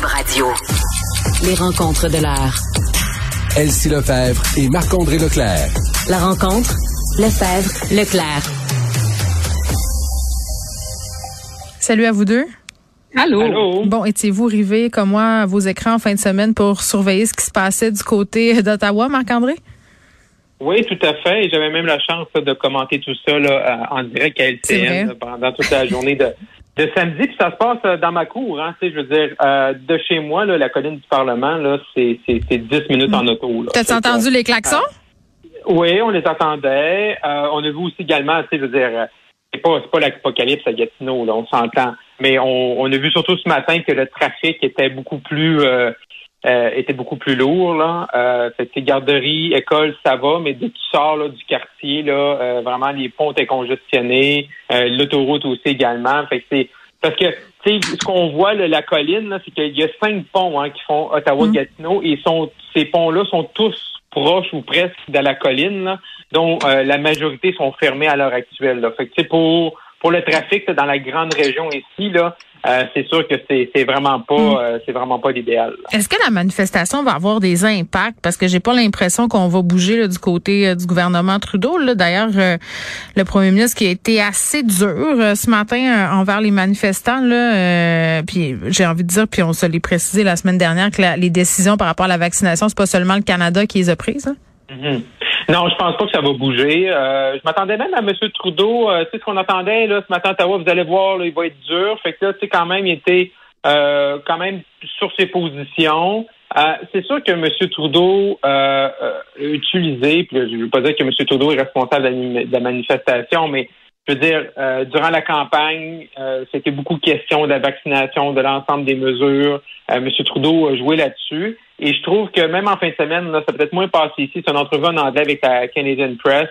Cube Radio. Les rencontres de l'heure. Elsie Lefebvre et Marc-André Leclerc. La rencontre, Lefebvre, Leclerc. Salut à vous deux. Allô? Bon, étiez-vous arrivé comme moi à vos écrans en fin de semaine pour surveiller ce qui se passait du côté d'Ottawa, Marc-André? Oui, tout à fait. Et J'avais même la chance de commenter tout ça là, en direct à. LCN pendant toute la journée de, de samedi. Puis ça se passe euh, dans ma cour. Hein, tu sais, je veux dire, euh, de chez moi, là, la colline du Parlement, là, c'est c'est- c'est 10 minutes en auto. que, entendu les klaxons? Oui, on les attendait. Euh, on a vu aussi également, tu sais, je veux dire, euh, c'est pas, c'est pas l'apocalypse à Gatineau, là, on s'entend. Mais on, on a vu surtout ce matin que le trafic était beaucoup plus euh, était beaucoup plus lourd. Là. Euh, fait que, ça va, mais dès que tu sors là, du quartier, là, euh, vraiment les ponts étaient congestionnés, euh, l'autoroute aussi également. Fait que c'est parce que ce qu'on voit là, la colline, là, c'est qu'il y a cinq ponts hein, qui font Ottawa-Gatineau et sont, ces ponts-là sont tous proches ou presque de la colline, là, dont euh, la majorité sont fermés à l'heure actuelle. Là. Fait que, pour pour le trafic dans la grande région ici, là, euh, c'est sûr que c'est vraiment pas Mm. euh, c'est vraiment pas l'idéal. Est-ce que la manifestation va avoir des impacts? Parce que j'ai pas l'impression qu'on va bouger là, du côté euh, du gouvernement Trudeau. D'ailleurs, euh, le premier ministre qui a été assez dur euh, ce matin euh, envers les manifestants, là, euh, puis j'ai envie de dire, puis on se l'est précisé la semaine dernière, que la- les décisions par rapport à la vaccination, c'est pas seulement le Canada qui les a prises. hein? Mhm. Non, je pense pas que ça va bouger. Euh, je m'attendais même à M. Trudeau. euh, tu sais ce qu'on attendait là ce matin à vous allez voir, là, il va être dur. Fait que là, tu sais, quand même, il était euh, quand même sur ses positions. Euh, c'est sûr que M. Trudeau euh, euh, a utilisé, puis je ne veux pas dire que M. Trudeau est responsable de la manifestation, mais je veux dire, euh, durant la campagne, euh, c'était beaucoup question de la vaccination, de l'ensemble des mesures. Euh, M. Trudeau a joué là-dessus. Et je trouve que même en fin de semaine, là, ça peut être moins passé ici. C'est une entrevue en anglais avec la Canadian Press,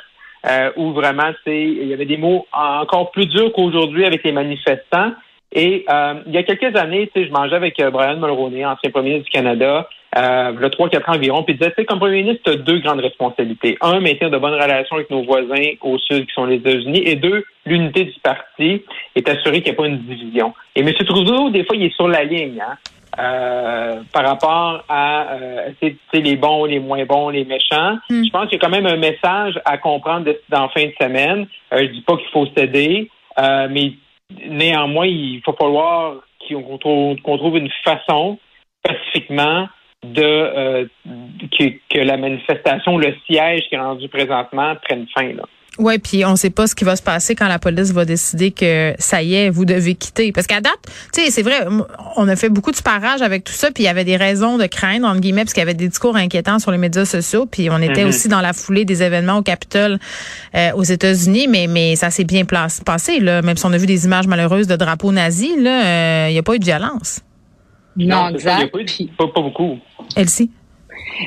euh, où vraiment c'est il y avait des mots encore plus durs qu'aujourd'hui avec les manifestants. Et euh, il y a quelques années, je mangeais avec euh, Brian Mulroney, ancien premier ministre du Canada, euh, trois, quatre ans environ, puis il disait, tu sais, comme premier ministre, tu as deux grandes responsabilités. Un, maintenir de bonnes relations avec nos voisins au sud, qui sont les États-Unis, et deux, l'unité du parti est assurer qu'il n'y a pas une division. Et M. Trudeau, des fois, il est sur la ligne, hein, euh, par rapport à euh, sais, les bons, les moins bons, les méchants. Mm. Je pense qu'il y a quand même un message à comprendre de- dans fin de semaine. Euh, je dis pas qu'il faut céder, euh, mais néanmoins, il va falloir qu'on trouve, qu'on trouve une façon pacifiquement de euh, que, que la manifestation, le siège qui est rendu présentement prenne fin. Là. Ouais, puis on sait pas ce qui va se passer quand la police va décider que ça y est, vous devez quitter. Parce qu'à date, tu sais, c'est vrai, on a fait beaucoup de parage avec tout ça, puis il y avait des raisons de craindre entre guillemets, parce qu'il y avait des discours inquiétants sur les médias sociaux, puis on était Mhm. aussi dans la foulée des événements au Capitole euh, aux États-Unis, mais mais ça s'est bien passé là. Même si on a vu des images malheureuses de drapeaux nazis, là, euh, il y a pas eu de violence. Non, ça, il y a exact. pas, eu- pas, pas beaucoup. Elsie.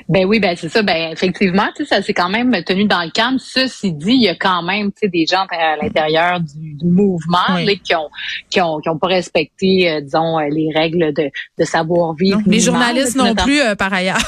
Ben oui, ben c'est ça. Ben effectivement, tu sais, ça s'est quand même tenu dans le calme. Ceci dit, il y a quand même, tu sais, des gens à l'intérieur du, du mouvement Oui. là, qui ont qui ont qui ont pas respecté, euh, disons, euh, les règles de de savoir vivre. Non, les journalistes là, non plus, euh, par ailleurs.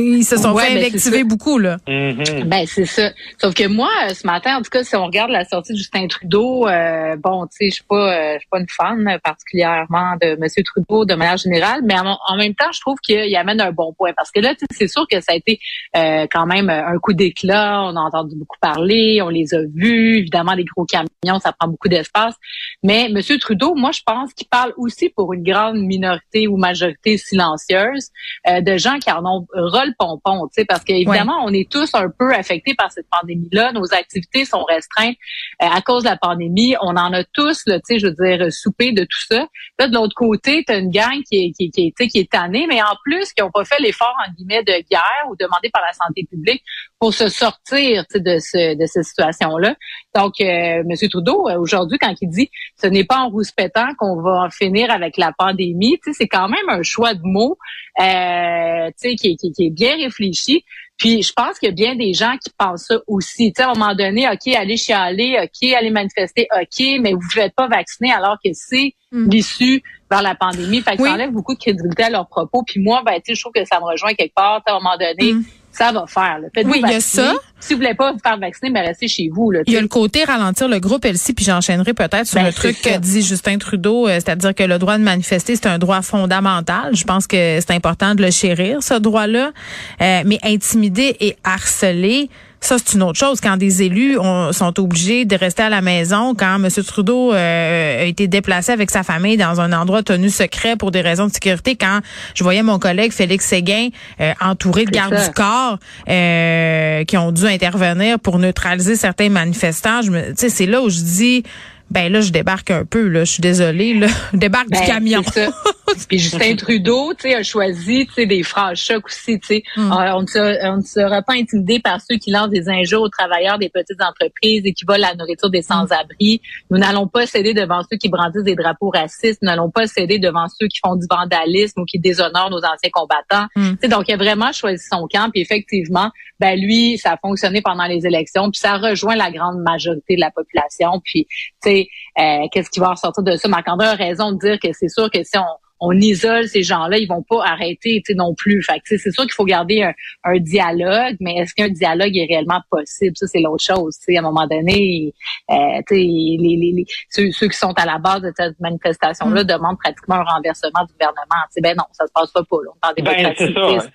Ils se sont Ouais, fait ben, c'est invectiver ça. beaucoup là. Mhm. Ben c'est ça. Sauf que moi, ce matin, en tout cas, si on regarde la sortie de Justin Trudeau, euh, bon, tu sais, je suis pas, euh, je suis pas une fan particulièrement de Monsieur Trudeau de manière générale, mais en, en même temps, je trouve qu'il amène un bon point parce que là, tu sais, c'est sûr que ça a été euh, quand même un coup d'éclat. On a entendu beaucoup parler, on les a vus. Évidemment, les gros camions, ça prend beaucoup d'espace. Mais Monsieur Trudeau, moi, je pense qu'il parle aussi pour une grande minorité ou majorité silencieuse euh, de gens qui en ont ras le pompon, tu sais, parce qu'évidemment, on est tous un peu affectés par cette pandémie-là. Nos activités sont restreintes euh, à cause de la pandémie. On en a tous, tu sais, je veux dire, soupé de tout ça. Là, de l'autre côté, tu as une gang qui est, qui, qui, est, tu sais, qui est tannée, mais en plus, qui n'ont pas fait l'effort, en guillemets, de guerre ou demandé par la santé publique pour se sortir de, ce, de cette situation-là. Donc, euh, M. Trudeau, euh, aujourd'hui, quand il dit ce n'est pas en rouspétant qu'on va en finir avec la pandémie, c'est quand même un choix de mots euh, qui, qui, qui est bien réfléchi. Puis je pense qu'il y a bien des gens qui pensent ça aussi. Tu sais, à un moment donné, OK, allez chialer, OK, allez manifester, OK, mais vous ne êtes pas vacciné alors que c'est mm. l'issue vers la pandémie. Fait que ça enlève beaucoup de crédibilité à leurs propos. Puis moi, ben, tu sais, je trouve que ça me rejoint quelque part. À un moment donné, mm ça va faire. oui, il y a ça. Si vous voulez pas vous faire vacciner, mais restez chez vous. Là, il y a le côté ralentir le groupe Elsie, puis j'enchaînerai peut-être sur ben, le truc que dit Justin Trudeau, euh, c'est-à-dire que le droit de manifester, c'est un droit fondamental. Je pense que c'est important de le chérir, ce droit-là. Euh, mais intimider et harceler, ça, c'est une autre chose. Quand des élus sont obligés de rester à la maison, quand M. Trudeau euh, a été déplacé avec sa famille dans un endroit tenu secret pour des raisons de sécurité, quand je voyais mon collègue Félix Séguin euh, entouré de gardes du corps euh, qui ont dû intervenir pour neutraliser certains manifestants, je me, c'est là où je dis ben là, je débarque un peu, là. Je suis désolée, là. Je débarque du ben, camion. Puis Justin Trudeau, tu sais, a choisi, tu sais, des phrases chocs aussi, tu sais. Hmm. On, ne sera pas intimidé par ceux qui lancent des injures aux travailleurs des petites entreprises et qui volent la nourriture des sans-abri. Nous n'allons pas céder devant ceux qui brandissent des drapeaux racistes. Nous n'allons pas céder devant ceux qui font du vandalisme ou qui déshonorent nos anciens combattants. Hmm. Tu sais, donc, il a vraiment choisi son camp. Puis effectivement, ben lui, ça a fonctionné pendant les élections. Puis ça rejoint la grande majorité de la population. Puis, tu sais, euh, qu'est-ce qui va ressortir de ça? Marc-André a raison de dire que c'est sûr que si on, on isole ces gens-là, ils vont pas arrêter non plus. Fait c'est sûr qu'il faut garder un, dialogue, mais est-ce qu'un dialogue est réellement possible? Ça, c'est l'autre chose. À un moment donné, euh, les, les, ceux, ceux, qui sont à la base de cette manifestation-là mm. demandent pratiquement un renversement du gouvernement. ben non, ça se passe pas. Là. ben, c'est ça.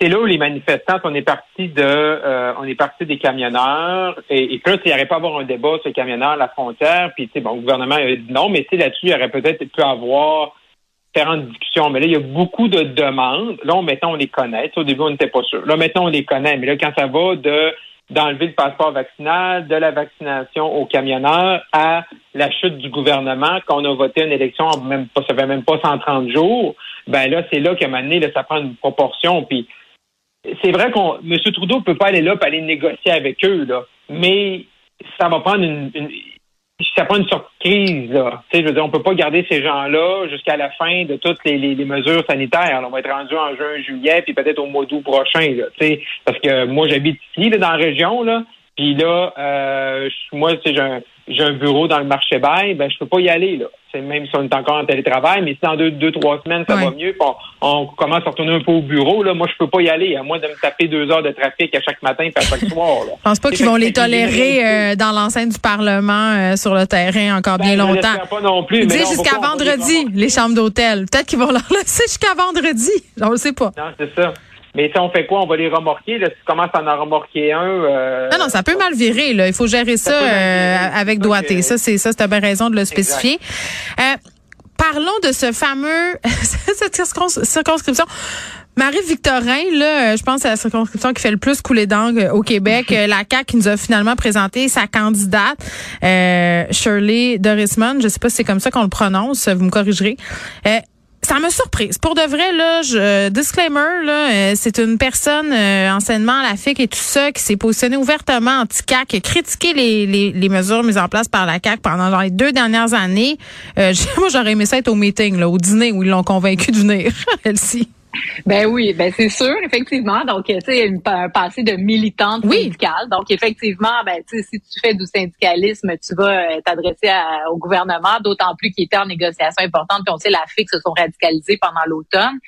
C'est là où les manifestants, on est parti de euh, on est parti des camionneurs et, et puis là, il n'y aurait pas à avoir un débat sur les camionneurs à la frontière, puis bon, le gouvernement a dit non, mais là-dessus, il y aurait peut-être pu avoir différentes discussions. Mais là, il y a beaucoup de demandes. Là, maintenant, on les connaît. Au début, on n'était pas sûr. Là, maintenant, on les connaît. Mais là, quand ça va de d'enlever le passeport vaccinal, de la vaccination aux camionneurs à la chute du gouvernement, qu'on a voté une élection en même pas, ça fait même pas 130 jours, ben là, c'est là qu'à un moment donné, ça prend une proportion. Puis c'est vrai qu'on M. Trudeau peut pas aller là pour aller négocier avec eux, là. Mais ça va prendre une ça prend une surprise, là. Tu sais, je veux dire, on peut pas garder ces gens-là jusqu'à la fin de toutes les, mesures sanitaires. on va être rendu en juin, juillet, puis peut-être au mois d'août prochain, là. Tu sais, parce que moi, j'habite ici, là, dans la région, là. Puis là, euh, moi, j'ai un, j'ai un bureau dans le marché bail, ben je peux pas y aller là. C'est même si on est encore en télétravail, mais si dans deux, deux trois semaines ça va mieux, on, on, commence à retourner un peu au bureau là, moi je peux pas y aller, à moins de me taper deux heures de trafic à chaque matin et à chaque soir. Là. Je pense pas qu'ils vont les tolérer euh, dans l'enceinte du Parlement euh, sur le terrain encore bien ben, longtemps. Pas non plus. Dis jusqu'à vendredi les chambres d'hôtel. Peut-être qu'ils vont leur laisser jusqu'à vendredi. On le sait pas. Non, c'est ça. Mais si on fait quoi? On va les remorquer. Là, si tu commences à en remorquer un. Euh, non, non, ça peut mal virer. Là. Il faut gérer ça, euh, avec doigté. Ça, c'est ça, c'est bien raison de le spécifier. Euh, parlons de ce fameux cette circonscription. Marie-Victorin, là, je pense c'est la circonscription qui fait le plus couler d'angle au Québec. la CAQ qui nous a finalement présenté sa candidate, Shirley Dorisman. Je sais pas si c'est comme ça qu'on le prononce, vous me corrigerez ça m'a surprise. Pour de vrai, là, je, disclaimer, là, euh, c'est une personne euh, enseignement à la FIC et tout ça qui s'est positionnée ouvertement anti-CAC, qui a critiqué les, les, les, mesures mises en place par la CAC pendant les deux dernières années. Euh, moi, j'aurais aimé ça être au meeting, là, au dîner où ils l'ont convaincu de venir, elle-ci. Ben oui, ben c'est sûr, effectivement. Donc, tu sais, un passé de militante syndicale. Donc, effectivement, ben tu sais, si tu fais du syndicalisme, tu vas euh, t'adresser au gouvernement, d'autant plus qu'il était en négociation importante. Puis on sait, la FIC se sont radicalisés pendant l'automne.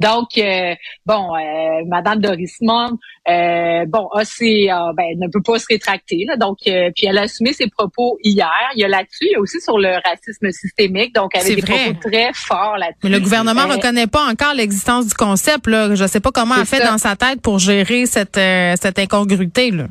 Donc, euh, bon, euh, Madame Dorismond, euh, bon, c'est, ben, ne peut pas se rétracter. Là, donc, puis elle a assumé ses propos hier. Il y a là-dessus, il y a aussi sur le racisme systémique. Donc, avec des propos très forts là-dessus. Mais le gouvernement reconnaît pas encore l'existence du concept. Là. Je sais pas comment elle fait dans sa tête pour gérer cette, euh, cette incongruité. Là.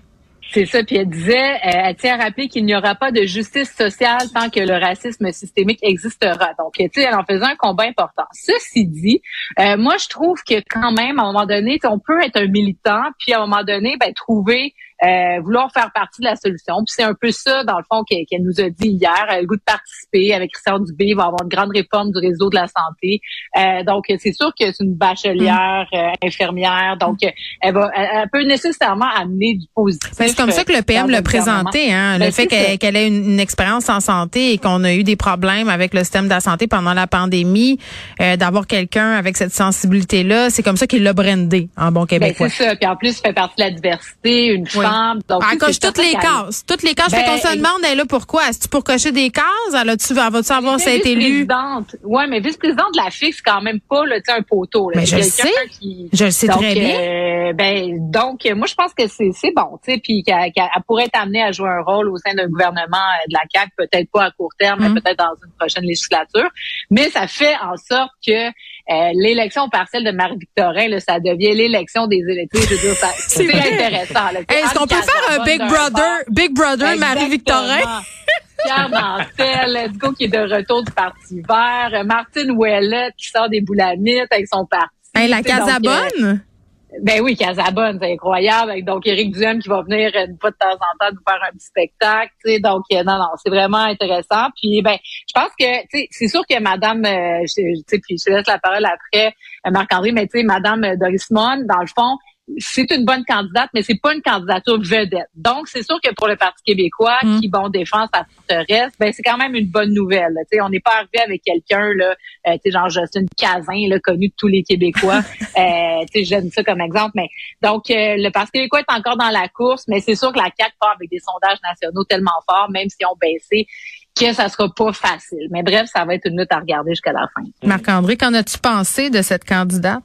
C'est ça. Puis elle disait, euh, elle tient à rappeler qu'il n'y aura pas de justice sociale tant que le racisme systémique existera. Donc, tu sais, elle en faisait un combat important. Ceci dit, euh, moi, je trouve que quand même, à un moment donné, on peut être un militant, puis à un moment donné, ben, trouver euh, vouloir faire partie de la solution. Puis c'est un peu ça, dans le fond, qu'elle nous a dit hier. Elle a le goût de participer avec Christian Dubé. Il va avoir une grande réforme du réseau de la santé. Euh, donc, c'est sûr que c'est une bachelière, euh, infirmière. Donc, elle va, elle, peut nécessairement amener du positif. C'est comme ça que le PM l'a présenté, hein, le ben, fait qu'elle ait une, expérience en santé et qu'on a eu des problèmes avec le système de la santé pendant la pandémie, d'avoir quelqu'un avec cette sensibilité-là, c'est comme ça qu'il l'a brandé en bon ben, québécois. c'est ça. Puis en plus, il fait partie de la diversité, une Donc, elle coche toutes les cases. Toutes les cases. fait qu'on se demande, elle est là pourquoi? Est-ce pour cocher des cases? Elle a-tu, va savoir si elle est élue? Ouais, mais vice-présidente de la fixe quand même pas, là, un poteau, là. Mais je le sais. Je le sais très bien. Euh, ben, donc, moi, je pense que c'est, c'est bon, tu sais, puis qu'elle, pourrait être amenée à jouer un rôle au sein d'un gouvernement euh, de la CAQ, peut-être pas à court terme, mais hum. peut-être dans une prochaine législature. Mais ça fait en sorte que euh, l'élection partielle de Marie-Victorin, là, ça devient l'élection des électeurs. Je veux dire, c'est intéressant. Est-ce qu'on peut faire un Big Brother, Big Brother Marie-Victorin? Pierre Nantel, let's go, qui est de retour du Parti vert. Martine Ouellette, qui sort des boulamites avec son parti. Hey, la Casabonne? Ben oui, Casabonne, c'est incroyable. Donc, Éric Duhem qui va venir une de temps en temps nous faire un petit spectacle. Donc, euh, non, non, c'est vraiment intéressant. Puis, ben, je pense que, c'est sûr que Madame, euh, sais, puis je laisse la parole après euh, Marc-André, mais tu sais, Madame Dorismond, dans le fond, c'est une bonne candidate, mais c'est pas une candidature vedette. Donc, c'est sûr que pour le Parti québécois, mm. qui, bon, défend sa forteresse, ben, c'est quand même une bonne nouvelle. sais, on n'est pas arrivé avec quelqu'un, là, euh, tu genre Justin Cazin, là, connu de tous les Québécois. euh, tu sais, ça comme exemple. Mais, donc, euh, le Parti québécois est encore dans la course, mais c'est sûr que la CAQ part avec des sondages nationaux tellement forts, même si on baissé, que ça sera pas facile. Mais bref, ça va être une lutte à regarder jusqu'à la fin. Marc-André, qu'en as-tu pensé de cette candidate?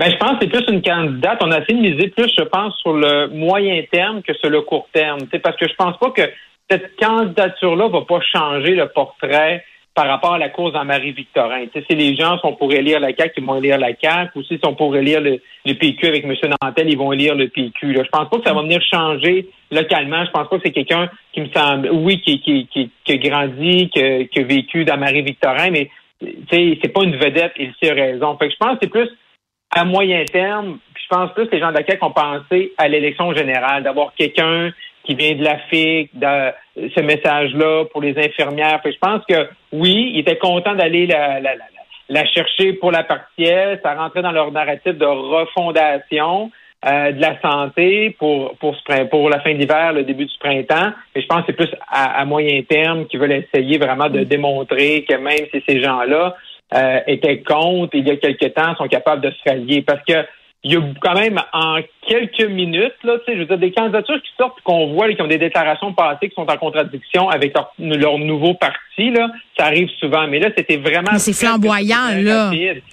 Ben, je pense que c'est plus une candidate. On a essayé de miser plus, je pense, sur le moyen terme que sur le court terme. Parce que je pense pas que cette candidature-là va pas changer le portrait par rapport à la cause en Marie-Victorin. Si les gens sont pour élire la CAQ, ils vont élire la CAQ, ou s'ils sont pour élire le, PQ avec M. Nantel, ils vont élire le PQ. Je pense pas que ça va venir changer localement. Je pense pas que c'est quelqu'un qui me semble, oui, qui, qui, qui, qui a grandi, qui, a vécu dans Marie-Victorin, mais c'est pas une vedette, il sait raison. Fait que je pense que c'est plus à moyen terme, je pense plus que les gens de la CAQ ont pensé à l'élection générale, d'avoir quelqu'un qui vient de la FIC, de ce message-là pour les infirmières. je pense que oui, ils étaient contents d'aller la, la, la, la, chercher pour la partielle. Ça rentrait dans leur narratif de refondation euh, de la santé pour pour pour la fin d'hiver, le début du printemps. Mais je pense que c'est plus à, à moyen terme qu'ils veulent essayer vraiment de démontrer que même si ces gens-là euh, étaient contre, il y a quelque temps, sont capables de se rallier. Parce que il y a quand même en quelques minutes, là, je veux dire, des candidatures qui sortent, qu'on voit, et qui ont des déclarations passées qui sont en contradiction avec leur, nouveau parti, là, ça arrive souvent. Mais là, c'était vraiment. C'est flamboyant, là.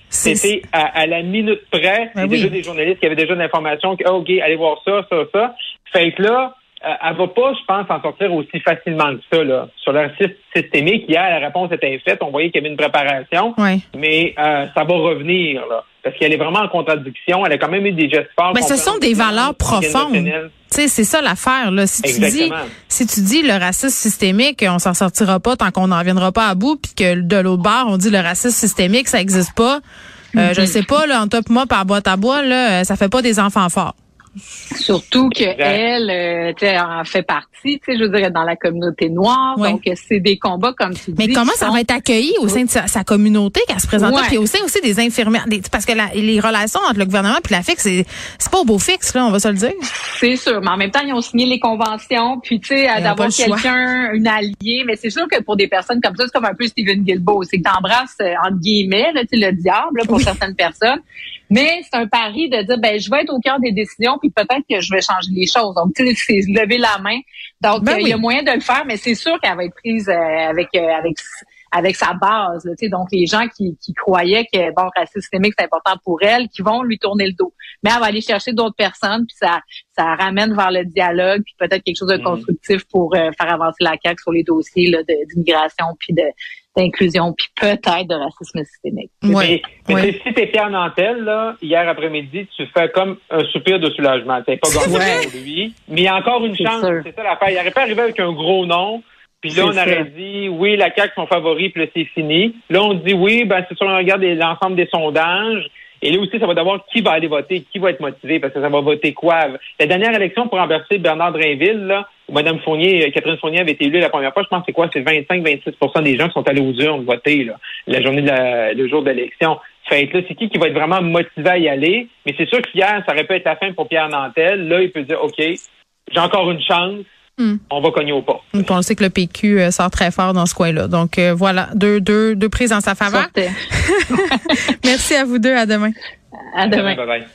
C'était à, la minute près. Ben il y a déjà des journalistes qui avaient déjà l'information que, oh, OK, allez voir ça, ça, ça. Fait que là, euh, elle va pas, je pense, en sortir aussi facilement que ça. Là. Sur le racisme systémique, hier, la réponse était faite. On voyait qu'il y avait une préparation. Mais euh, ça va revenir, là. Parce qu'elle est vraiment en contradiction. Elle a quand même eu des gestes forts. Mais ce sont des valeurs profondes. Tu sais, c'est ça l'affaire. Là. Si tu dis, si tu dis le racisme systémique, on s'en sortira pas tant qu'on n'en reviendra pas à bout, puis que de l'autre bord, on dit le racisme systémique, ça existe pas. Euh, Je mm-hmm. sais pas, là, en top moi, par boîte à bois, là, ça fait pas des enfants forts. Surtout qu'elle euh, en fait partie, je veux dire, dans la communauté noire. Donc, c'est des combats comme tu dis. Mais comment ça va être accueilli au sein de sa, communauté qu'elle se présente puis au sein aussi des infirmières, parce que les relations entre le gouvernement et la FIC, c'est c'est pas au beau fixe là, on va se le dire. C'est sûr, mais en même temps, ils ont signé les conventions, puis tu sais, d'avoir quelqu'un, une alliée. Mais c'est sûr que pour des personnes comme ça, c'est comme un peu Stephen Guilbeault, c'est que t'embrasses euh, entre guillemets, là, le diable pour certaines personnes. Mais c'est un pari de dire, ben, je vais être au cœur des décisions, puis peut-être que je vais changer les choses. Donc, tu sais, c'est lever la main. Donc, ben il y a moyen de le faire, mais c'est sûr qu'elle va être prise euh, avec, euh, avec avec sa base. Là, donc, les gens qui, qui croyaient que bon, racisme systémique, c'est important pour elle, qui vont lui tourner le dos. Mais elle va aller chercher d'autres personnes, puis ça, ça ramène vers le dialogue, puis peut-être quelque chose de mm. constructif pour euh, faire avancer la CAQ sur les dossiers d'immigration, puis de d'inclusion, puis peut-être de racisme systémique. Oui. Mais, si t'es Pierre Nantel, là, hier après-midi, tu fais comme un soupir de soulagement. T'es pas gagné pour lui. Mais il y a encore une chance. C'est ça l'affaire. Il aurait pas arrivé avec un gros nom. Puis là, on aurait dit, oui, la CAQ, son favori, puis là, c'est fini. Là, on dit, oui, ben, c'est sûr, on regarde l'ensemble des sondages. Et là aussi, ça va d'abord qui va aller voter, qui va être motivé, parce que ça va voter quoi? La dernière élection pour remplacer Bernard Drainville, où Mme Fournier, euh, Catherine Fournier avait été élue la première fois, je pense que c'est quoi? C'est 25-26% des gens qui sont allés aux urnes voter la journée de le jour d'élection. Fait que là, c'est qui qui va être vraiment motivé à y aller? Mais c'est sûr qu'hier, ça aurait pu être la fin pour Pierre Nantel. Là, il peut dire, OK, j'ai encore une chance. Hmm. On va cogner au pas. On sait que le PQ euh, sort très fort dans ce coin-là. Donc euh, voilà, deux, deux, deux prises en sa faveur. Merci à vous deux. À demain. À demain. Bye bye.